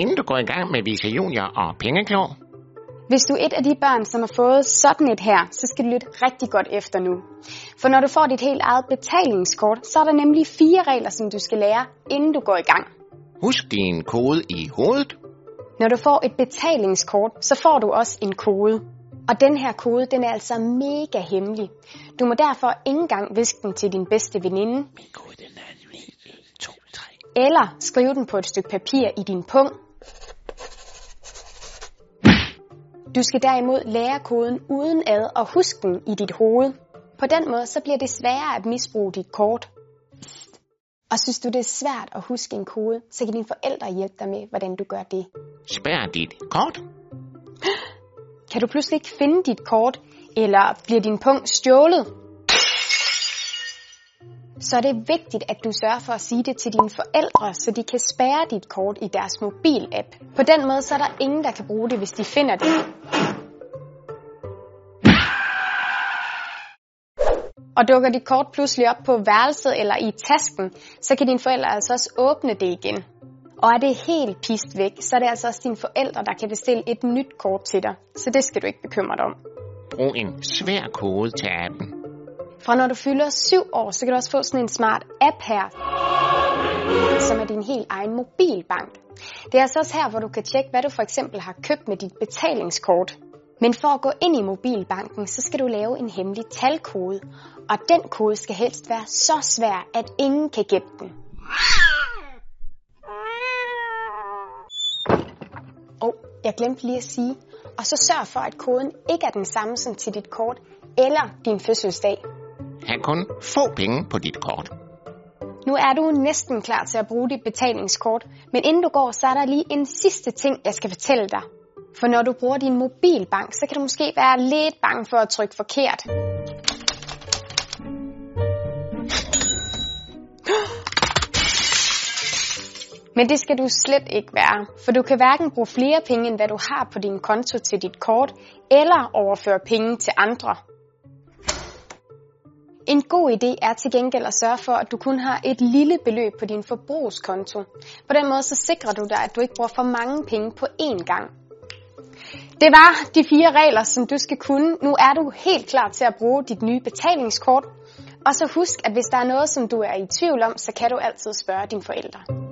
inden du går i gang med Visa Junior og Pengeklog. Hvis du er et af de børn, som har fået sådan et her, så skal du lytte rigtig godt efter nu. For når du får dit helt eget betalingskort, så er der nemlig fire regler, som du skal lære, inden du går i gang. Husk din kode i hovedet. Når du får et betalingskort, så får du også en kode. Og den her kode, den er altså mega hemmelig. Du må derfor ikke engang viske den til din bedste veninde. Min kode den er 2, 3. Eller skrive den på et stykke papir i din pung. Du skal derimod lære koden uden ad og huske den i dit hoved. På den måde så bliver det sværere at misbruge dit kort. Og synes du det er svært at huske en kode, så kan dine forældre hjælpe dig med, hvordan du gør det. Spær dit kort. Kan du pludselig ikke finde dit kort, eller bliver din punkt stjålet? Så er det vigtigt, at du sørger for at sige det til dine forældre, så de kan spærre dit kort i deres mobilapp. På den måde så er der ingen, der kan bruge det, hvis de finder det. Og dukker dit kort pludselig op på værelset eller i tasken, så kan dine forældre altså også åbne det igen. Og er det helt pist væk, så er det altså også dine forældre, der kan bestille et nyt kort til dig. Så det skal du ikke bekymre dig om. Brug en svær kode til appen. Fra når du fylder 7 år, så kan du også få sådan en smart app her, som er din helt egen mobilbank. Det er altså også her, hvor du kan tjekke, hvad du for eksempel har købt med dit betalingskort. Men for at gå ind i mobilbanken, så skal du lave en hemmelig talkode, og den kode skal helst være så svær, at ingen kan gætte den. Og jeg glemte lige at sige, og så sørg for, at koden ikke er den samme som til dit kort eller din fødselsdag have kun få penge på dit kort. Nu er du næsten klar til at bruge dit betalingskort, men inden du går, så er der lige en sidste ting, jeg skal fortælle dig. For når du bruger din mobilbank, så kan du måske være lidt bange for at trykke forkert. Men det skal du slet ikke være, for du kan hverken bruge flere penge, end hvad du har på din konto til dit kort, eller overføre penge til andre. En god idé er til gengæld at sørge for, at du kun har et lille beløb på din forbrugskonto. På den måde så sikrer du dig, at du ikke bruger for mange penge på én gang. Det var de fire regler, som du skal kunne. Nu er du helt klar til at bruge dit nye betalingskort. Og så husk, at hvis der er noget, som du er i tvivl om, så kan du altid spørge dine forældre.